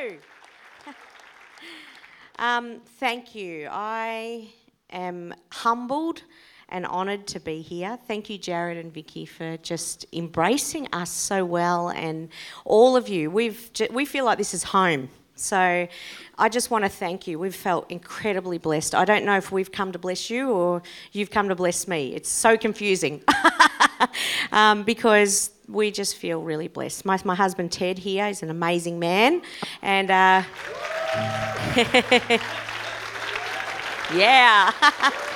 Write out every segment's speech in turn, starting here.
Um, thank you. I am humbled and honoured to be here. Thank you, Jared and Vicky, for just embracing us so well, and all of you. We've we feel like this is home. So, I just want to thank you. We've felt incredibly blessed. I don't know if we've come to bless you or you've come to bless me. It's so confusing um, because we just feel really blessed. My, my husband Ted here is an amazing man, and uh, yeah.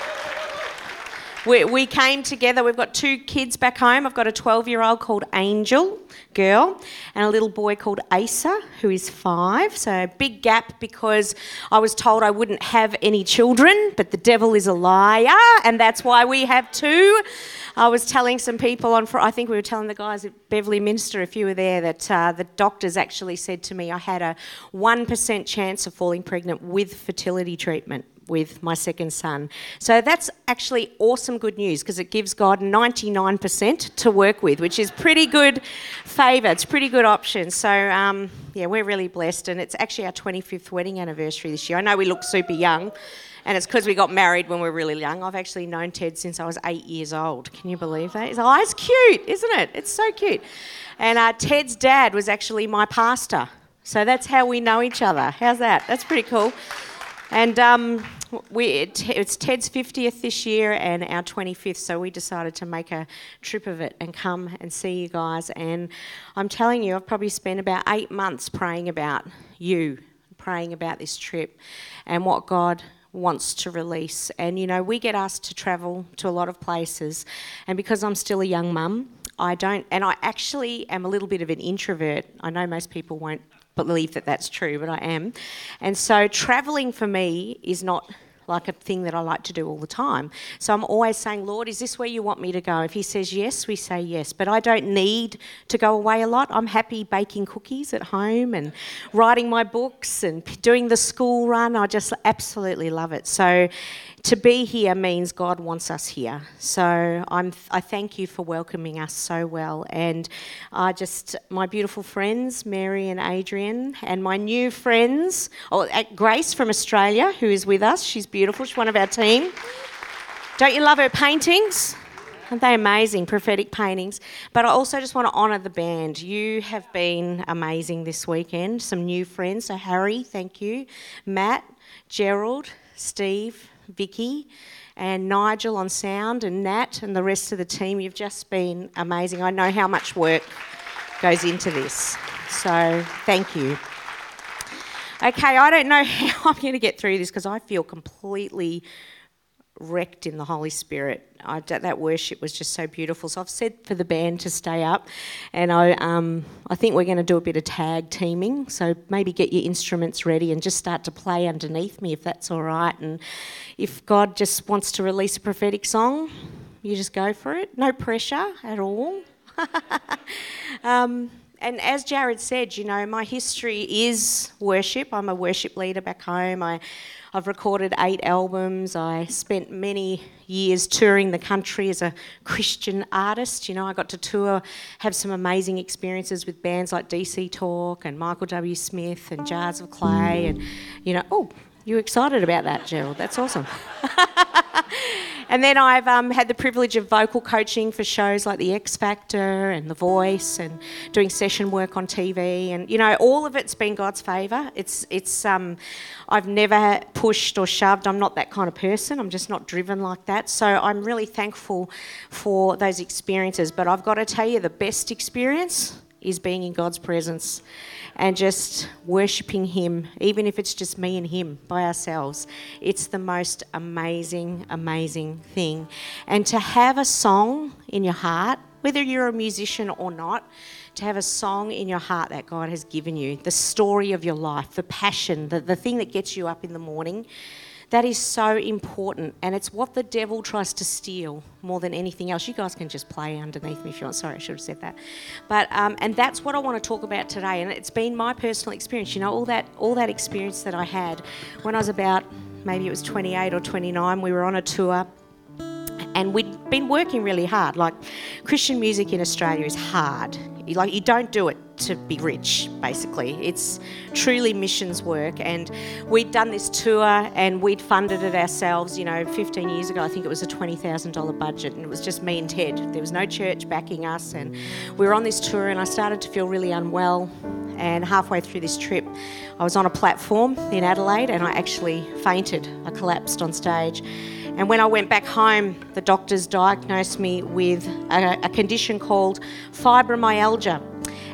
we, we came together. We've got two kids back home. I've got a 12 year old called Angel, girl, and a little boy called Asa, who is five. So, big gap because I was told I wouldn't have any children, but the devil is a liar, and that's why we have two. I was telling some people on, I think we were telling the guys at Beverly Minster, if you were there, that uh, the doctors actually said to me I had a 1% chance of falling pregnant with fertility treatment with my second son. So that's actually awesome good news because it gives God 99% to work with, which is pretty good favour. It's pretty good option. So um, yeah, we're really blessed, and it's actually our 25th wedding anniversary this year. I know we look super young. And it's because we got married when we were really young. I've actually known Ted since I was eight years old. Can you believe that? His eyes cute, isn't it? It's so cute. And uh, Ted's dad was actually my pastor. So that's how we know each other. How's that? That's pretty cool. And um, we, it's Ted's 50th this year and our 25th, so we decided to make a trip of it and come and see you guys. And I'm telling you, I've probably spent about eight months praying about you, praying about this trip and what God wants to release. And you know, we get asked to travel to a lot of places, and because I'm still a young mum, I don't, and I actually am a little bit of an introvert. I know most people won't believe that that's true, but I am. And so traveling for me is not like a thing that I like to do all the time. So I'm always saying, Lord, is this where you want me to go? If He says yes, we say yes. But I don't need to go away a lot. I'm happy baking cookies at home and writing my books and doing the school run. I just absolutely love it. So to be here means God wants us here. So I'm, I thank you for welcoming us so well. And I just, my beautiful friends, Mary and Adrian, and my new friends, oh, uh, Grace from Australia, who is with us. She's beautiful. She's one of our team. Don't you love her paintings? Aren't they amazing, prophetic paintings? But I also just want to honour the band. You have been amazing this weekend. Some new friends. So, Harry, thank you. Matt, Gerald, Steve, Vicky and Nigel on sound and Nat and the rest of the team. You've just been amazing. I know how much work goes into this. So thank you. Okay, I don't know how I'm going to get through this because I feel completely wrecked in the Holy Spirit. I, that worship was just so beautiful. So I've said for the band to stay up, and I, um, I think we're going to do a bit of tag teaming. So maybe get your instruments ready and just start to play underneath me if that's all right. And if God just wants to release a prophetic song, you just go for it. No pressure at all. um, and as Jared said, you know, my history is worship. I'm a worship leader back home. I I've recorded eight albums. I spent many years touring the country as a Christian artist. You know, I got to tour, have some amazing experiences with bands like DC Talk and Michael W. Smith and Jars of Clay. And, you know, oh, you're excited about that, Gerald. That's awesome. And then I've um, had the privilege of vocal coaching for shows like The X Factor and The Voice and doing session work on TV. And, you know, all of it's been God's favour. It's, it's, um, I've never pushed or shoved. I'm not that kind of person. I'm just not driven like that. So I'm really thankful for those experiences. But I've got to tell you, the best experience is being in God's presence and just worshipping Him, even if it's just me and Him by ourselves. It's the most amazing, amazing thing. And to have a song in your heart, whether you're a musician or not, to have a song in your heart that God has given you, the story of your life, the passion, the, the thing that gets you up in the morning that is so important, and it's what the devil tries to steal more than anything else. You guys can just play underneath me if you want. Sorry, I should have said that. But um, and that's what I want to talk about today, and it's been my personal experience. You know, all that all that experience that I had when I was about maybe it was 28 or 29. We were on a tour and we'd been working really hard. Like Christian music in Australia is hard. Like you don't do it to be rich, basically. It's truly missions work. And we'd done this tour and we'd funded it ourselves, you know, 15 years ago. I think it was a $20,000 budget and it was just me and Ted. There was no church backing us. And we were on this tour and I started to feel really unwell. And halfway through this trip, I was on a platform in Adelaide and I actually fainted. I collapsed on stage. And when I went back home, the doctors diagnosed me with a, a condition called fibromyalgia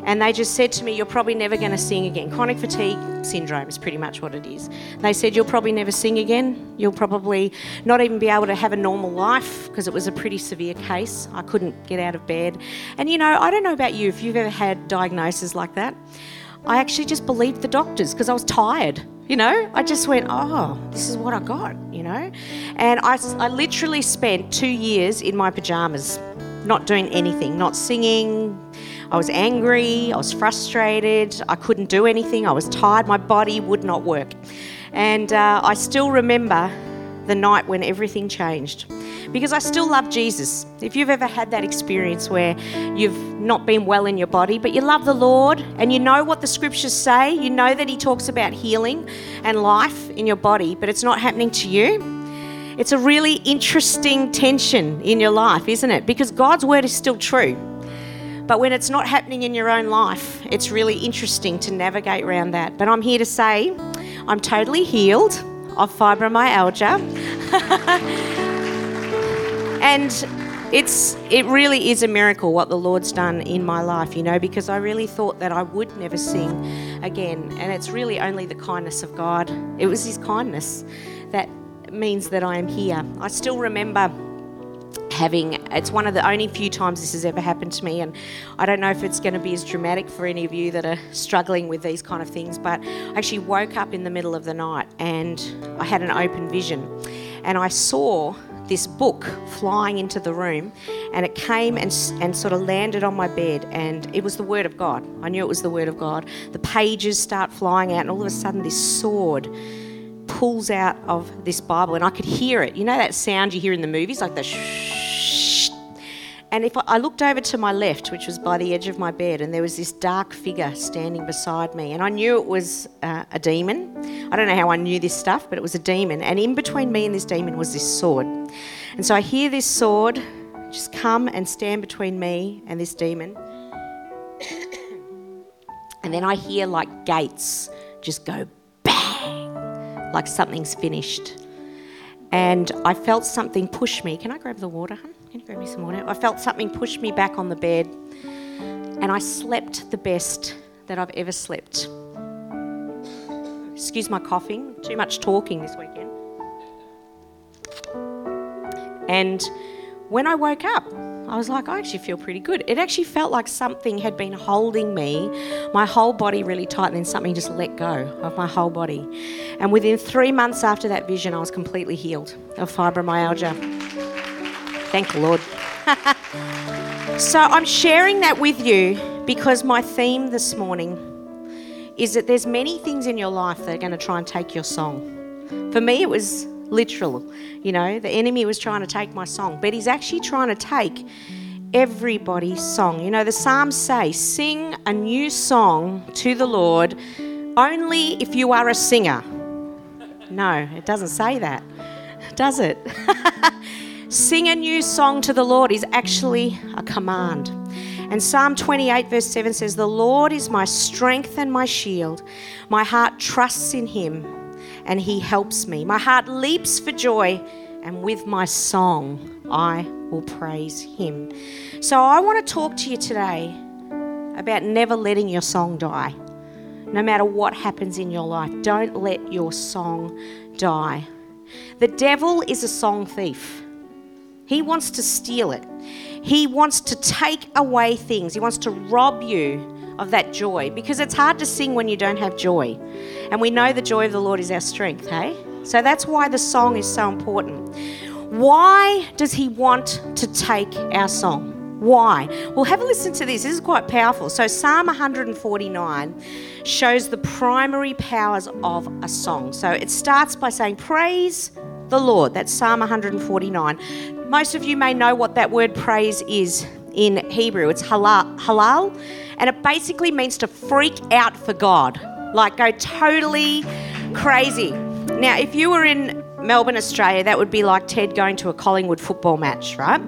and they just said to me, You're probably never going to sing again. Chronic fatigue syndrome is pretty much what it is. They said, You'll probably never sing again. You'll probably not even be able to have a normal life because it was a pretty severe case. I couldn't get out of bed. And you know, I don't know about you if you've ever had diagnoses like that. I actually just believed the doctors because I was tired. You know, I just went, oh, this is what I got, you know? And I, I literally spent two years in my pajamas, not doing anything, not singing, I was angry, I was frustrated, I couldn't do anything, I was tired, my body would not work. And uh, I still remember the night when everything changed because I still love Jesus. If you've ever had that experience where you've not been well in your body, but you love the Lord and you know what the scriptures say, you know that He talks about healing and life in your body, but it's not happening to you. It's a really interesting tension in your life, isn't it? Because God's word is still true. But when it's not happening in your own life, it's really interesting to navigate around that. But I'm here to say I'm totally healed of fibromyalgia. and it's it really is a miracle what the Lord's done in my life, you know, because I really thought that I would never sing again. And it's really only the kindness of God. It was his kindness that means that I am here. I still remember having it's one of the only few times this has ever happened to me and i don't know if it's going to be as dramatic for any of you that are struggling with these kind of things but i actually woke up in the middle of the night and i had an open vision and i saw this book flying into the room and it came and, and sort of landed on my bed and it was the word of god. I knew it was the word of god. The pages start flying out and all of a sudden this sword pulls out of this bible and i could hear it. You know that sound you hear in the movies like the shh and if I, looked over to my left, which was by the edge of my bed, and there was this dark figure standing beside me, and I knew it was uh, a demon. I don't know how I knew this stuff, but it was a demon. And in between me and this demon was this sword. And so I hear this sword just come and stand between me and this demon. and then I hear like gates just go bang, like something's finished. And I felt something push me. Can I grab the water, hun? Can you grab me some water? I felt something push me back on the bed, and I slept the best that I've ever slept. Excuse my coughing, too much talking this weekend. And when I woke up, I was like, I actually feel pretty good. It actually felt like something had been holding me, my whole body really tight, and then something just let go of my whole body. And within three months after that vision, I was completely healed of fibromyalgia. Thank the Lord. so I'm sharing that with you because my theme this morning is that there's many things in your life that are going to try and take your song. For me, it was literal. You know, the enemy was trying to take my song, but he's actually trying to take everybody's song. You know, the Psalms say, sing a new song to the Lord only if you are a singer. No, it doesn't say that, does it? Sing a new song to the Lord is actually a command. And Psalm 28, verse 7 says, The Lord is my strength and my shield. My heart trusts in him, and he helps me. My heart leaps for joy, and with my song I will praise him. So I want to talk to you today about never letting your song die. No matter what happens in your life, don't let your song die. The devil is a song thief. He wants to steal it. He wants to take away things. He wants to rob you of that joy because it's hard to sing when you don't have joy. And we know the joy of the Lord is our strength, hey? So that's why the song is so important. Why does he want to take our song? Why? Well, have a listen to this. This is quite powerful. So, Psalm 149 shows the primary powers of a song. So, it starts by saying, Praise the Lord. That's Psalm 149. Most of you may know what that word praise is. in Hebrew. It's halal, halal, and it basically means to freak out for God, like go totally crazy. Now, if you were in Melbourne, Australia, that would be like Ted going to a Collingwood football match, right?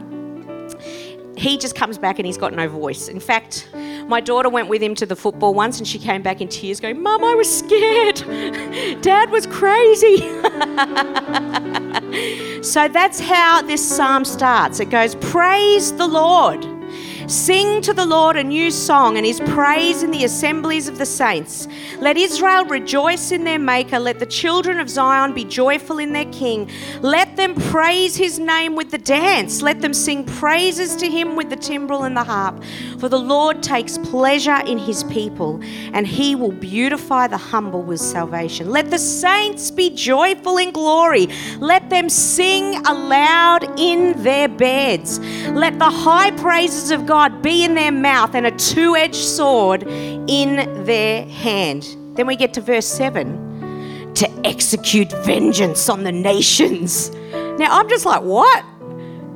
He just comes back and he's got no voice. In fact, my daughter went with him to the football once and she came back in tears going, Mum, I was scared. Dad was crazy. so that's how this psalm starts. It goes, Praise the Lord. Sing to the Lord a new song and his praise in the assemblies of the saints. Let Israel rejoice in their Maker. Let the children of Zion be joyful in their King. Let them praise his name with the dance. Let them sing praises to him with the timbrel and the harp. For the Lord takes pleasure in his people, and he will beautify the humble with salvation. Let the saints be joyful in glory. Let them sing aloud in their beds. Let the high praises of God be in their mouth and a two edged sword in their hand. Then we get to verse 7 to execute vengeance on the nations. Now I'm just like, what?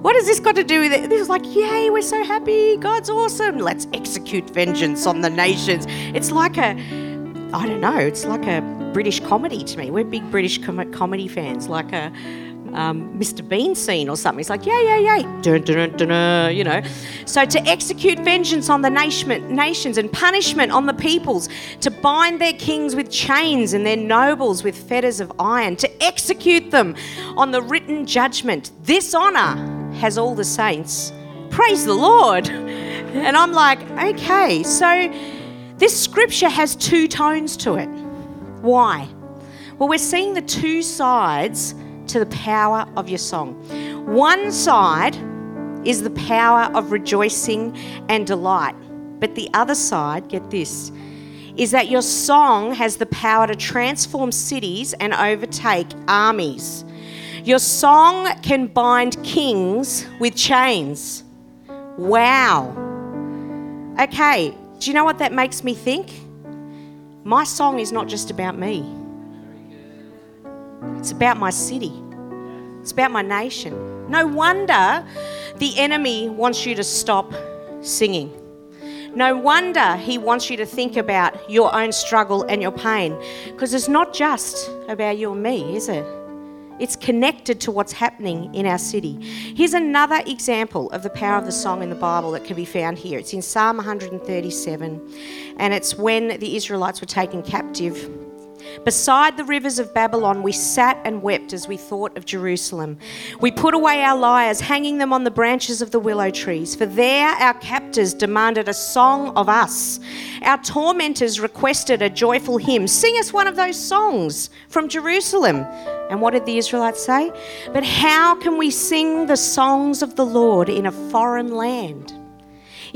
What has this got to do with it? This is like, yay, we're so happy. God's awesome. Let's execute vengeance on the nations. It's like a, I don't know, it's like a British comedy to me. We're big British com- comedy fans, like a, um, Mr. Bean scene or something. It's like, yeah, yeah, yeah, dun, dun, dun, you know. So to execute vengeance on the nation, nations and punishment on the peoples, to bind their kings with chains and their nobles with fetters of iron, to execute them on the written judgment. This honour has all the saints. Praise the Lord. And I'm like, okay, so this scripture has two tones to it. Why? Well, we're seeing the two sides to the power of your song. One side is the power of rejoicing and delight, but the other side, get this, is that your song has the power to transform cities and overtake armies. Your song can bind kings with chains. Wow. Okay, do you know what that makes me think? My song is not just about me. It's about my city. It's about my nation. No wonder the enemy wants you to stop singing. No wonder he wants you to think about your own struggle and your pain. Because it's not just about you and me, is it? It's connected to what's happening in our city. Here's another example of the power of the song in the Bible that can be found here. It's in Psalm 137, and it's when the Israelites were taken captive Beside the rivers of Babylon, we sat and wept as we thought of Jerusalem. We put away our lyres, hanging them on the branches of the willow trees, for there our captors demanded a song of us. Our tormentors requested a joyful hymn. Sing us one of those songs from Jerusalem. And what did the Israelites say? But how can we sing the songs of the Lord in a foreign land?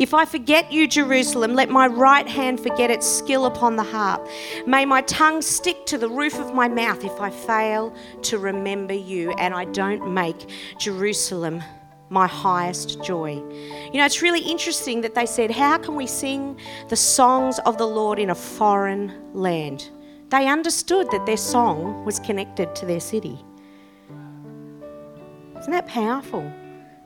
If I forget you, Jerusalem, let my right hand forget its skill upon the harp. May my tongue stick to the roof of my mouth if I fail to remember you and I don't make Jerusalem my highest joy. You know, it's really interesting that they said, How can we sing the songs of the Lord in a foreign land? They understood that their song was connected to their city. Isn't that powerful?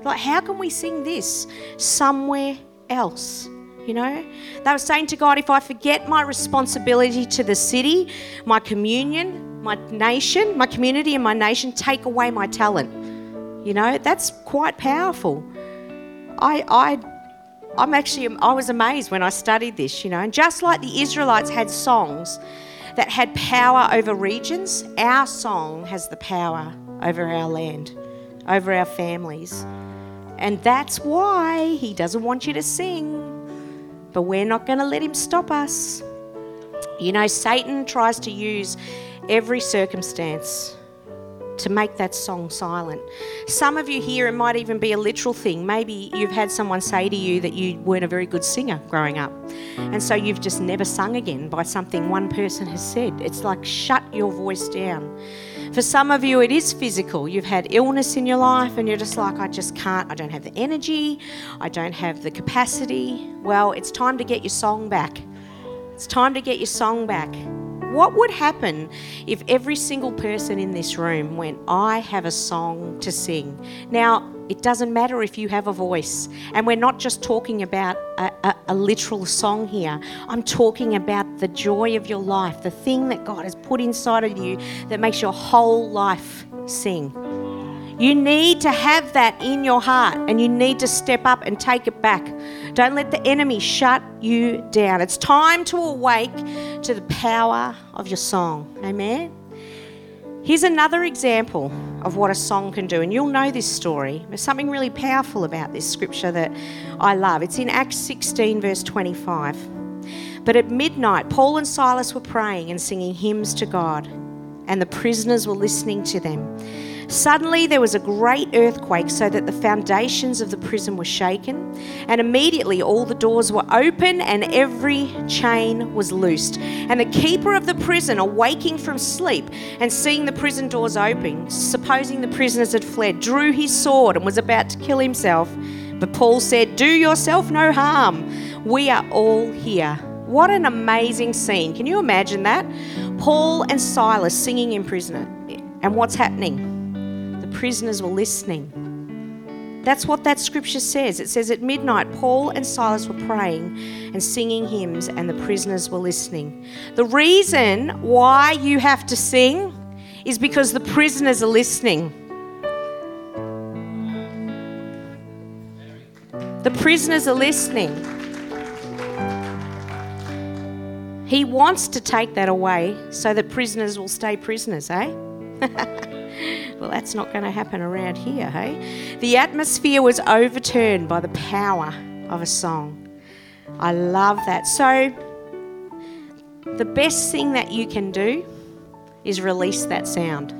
Like, how can we sing this somewhere else. You know, they were saying to God, if I forget my responsibility to the city, my communion, my nation, my community, and my nation, take away my talent. You know, that's quite powerful. I, I, I'm actually, I was amazed when I studied this, you know, and just like the Israelites had songs that had power over regions, our song has the power over our land, over our families. And that's why he doesn't want you to sing. But we're not going to let him stop us. You know, Satan tries to use every circumstance to make that song silent. Some of you here, it might even be a literal thing. Maybe you've had someone say to you that you weren't a very good singer growing up. And so you've just never sung again by something one person has said. It's like shut your voice down. For some of you, it is physical. You've had illness in your life and you're just like, I just can't, I don't have the energy, I don't have the capacity. Well, it's time to get your song back. It's time to get your song back. What would happen if every single person in this room went, I have a song to sing? Now, It doesn't matter if you have a voice. And we're not just talking about a, a, a, literal song here. I'm talking about the joy of your life, the thing that God has put inside of you that makes your whole life sing. You need to have that in your heart and you need to step up and take it back. Don't let the enemy shut you down. It's time to awake to the power of your song. Amen. Here's another example of what a song can do, and you'll know this story. There's something really powerful about this scripture that I love. It's in Acts 16, verse 25. But at midnight, Paul and Silas were praying and singing hymns to God, and the prisoners were listening to them. Suddenly there was a great earthquake, so that the foundations of the prison were shaken, and immediately all the doors were open and every chain was loosed. And the keeper of the prison, awaking from sleep and seeing the prison doors open, supposing the prisoners had fled, drew his sword and was about to kill himself. But Paul said, Do yourself no harm. We are all here. What an amazing scene. Can you imagine that? Paul and Silas singing in prison. And what's happening? Prisoners were listening. That's what that scripture says. It says at midnight, Paul and Silas were praying and singing hymns, and the prisoners were listening. The reason why you have to sing is because the prisoners are listening. The prisoners are listening. He wants to take that away so that prisoners will stay prisoners, eh? Well, that's not going to happen around here, hey? The atmosphere was overturned by the power of a song. I love that. So, the best thing that you can do is release that sound,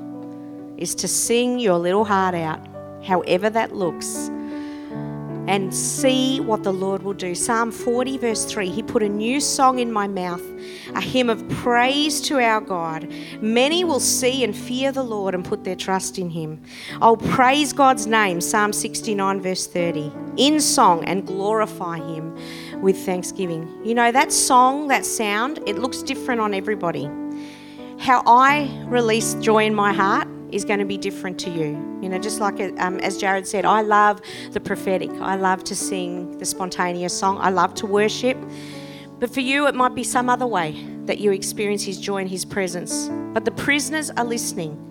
is to sing your little heart out, however that looks and see what the Lord will do. Psalm 40, verse 3 He put a new song in my mouth, a hymn of praise to our God. Many will see and fear the Lord and put their trust in Him. I'll praise God's name, Psalm 69, verse 30, in song and glorify Him with thanksgiving. You know, that song, that sound, it looks different on everybody. How I release joy in my heart is going to be different to you. You know, just like um, as Jared said, I love the prophetic. I love to sing the spontaneous song. I love to worship. But for you, it might be some other way that you experience His joy and His presence. But the prisoners are listening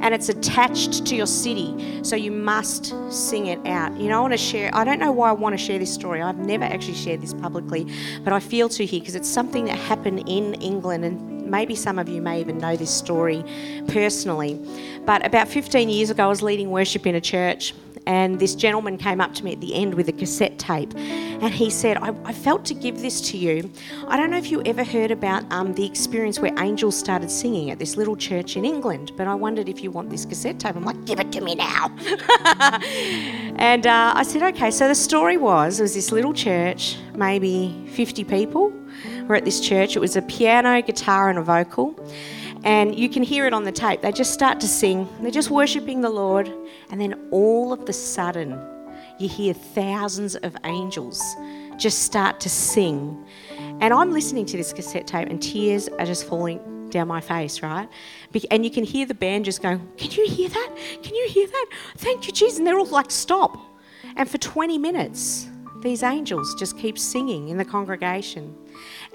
and it's attached to your city, so you must sing it out. You know, I want to share, I don't know why I want to share this story. I've never actually shared this publicly, but I feel to here because it's something that happened in England and maybe some of you may even know this story personally. But about 15 years ago, I was leading worship in a church, and this gentleman came up to me at the end with a cassette tape, and he said, I, I felt to give this to you. I don't know if you ever heard about um, the experience where angels started singing at this little church in England, but I wondered if you want this cassette tape. I'm like, give it to me now. and uh, I said, okay. So the story was, it was this little church, maybe 50 people were at this church. It was a piano, guitar, and a vocal. And you can hear it on the tape. They just start to sing, they're just worshipping the Lord. And then all of the sudden, you hear thousands of angels just start to sing. And I'm listening to this cassette tape, and tears are just falling down my face, right? And you can hear the band just going, Can you hear that? Can you hear that? Thank you, Jesus. And they're all like, Stop. And for 20 minutes, these angels just keep singing in the congregation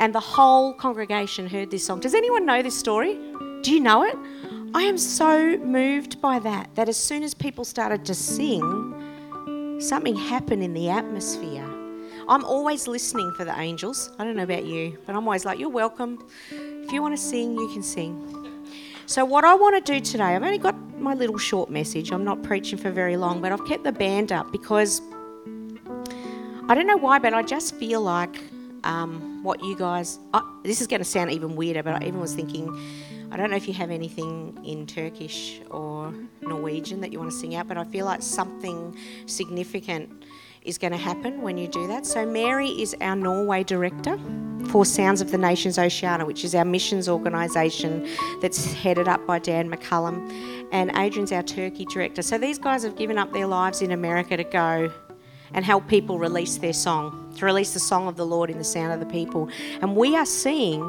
and the whole congregation heard this song. Does anyone know this story? Do you know it? I am so moved by that, that as soon as people started to sing, something happened in the atmosphere. I'm always listening for the angels. I don't know about you, but I'm always like, you're welcome. If you want to sing, you can sing. So, what I want to do today, I've only got my little short message. I'm not preaching for very long, but I've kept the band up because I don't know why, but I just feel like um, what you guys. Uh, this is going to sound even weirder, but I even was thinking. I don't know if you have anything in Turkish or Norwegian that you want to sing out, but I feel like something significant is going to happen when you do that. So, Mary is our Norway director for Sounds of the Nations Oceania, which is our missions organisation that's headed up by Dan McCollam, and Adrian's our Turkey director. So, these guys have given up their lives in America to go and help people release their song, to release the song of the Lord in the sound of the people. And we are seeing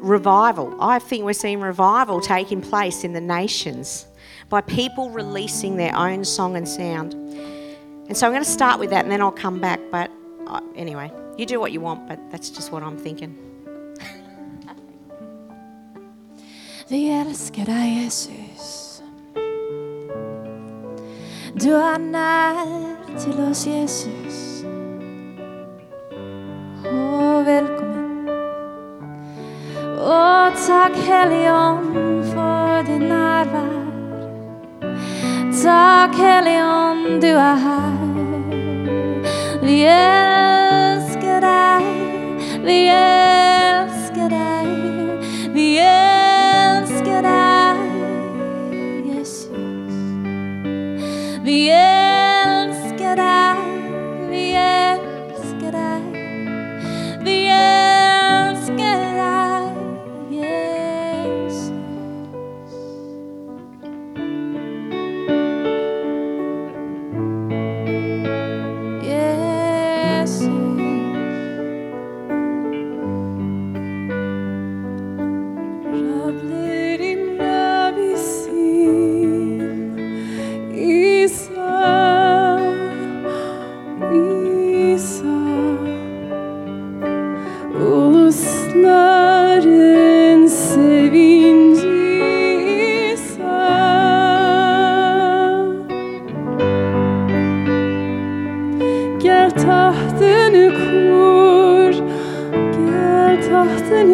revival. I think we're seeing revival taking place in the nations by people releasing their own song and sound. And so I'm going to start with that and then I'll come back. But uh, anyway, you do what you want, but that's just what I'm thinking. Dig Jesus. Du är när till oss Jesus. Och välkommen. Och tack Helion för din närvaro. Tack Helion, du är här. Vi älskar dig, vi älskar dig, vi älskar dig Jesus. Vi älskar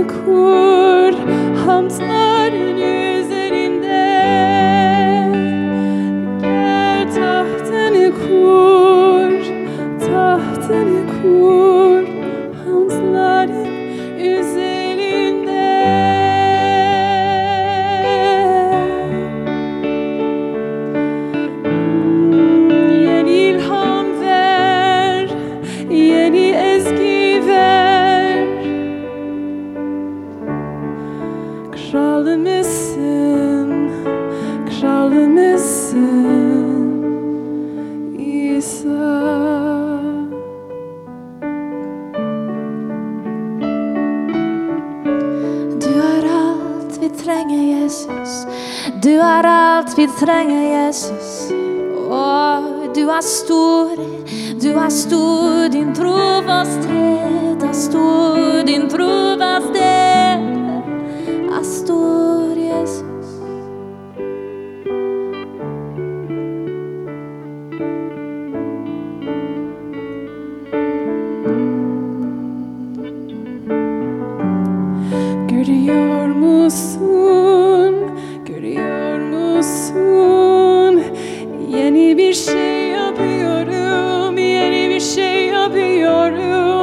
kur, hamdların alt vi trenger, Jesus. Å, du er stor, du er stor, din trofasthet er stor, din trofasthet bir şey yapıyorum, yeni bir şey yapıyorum.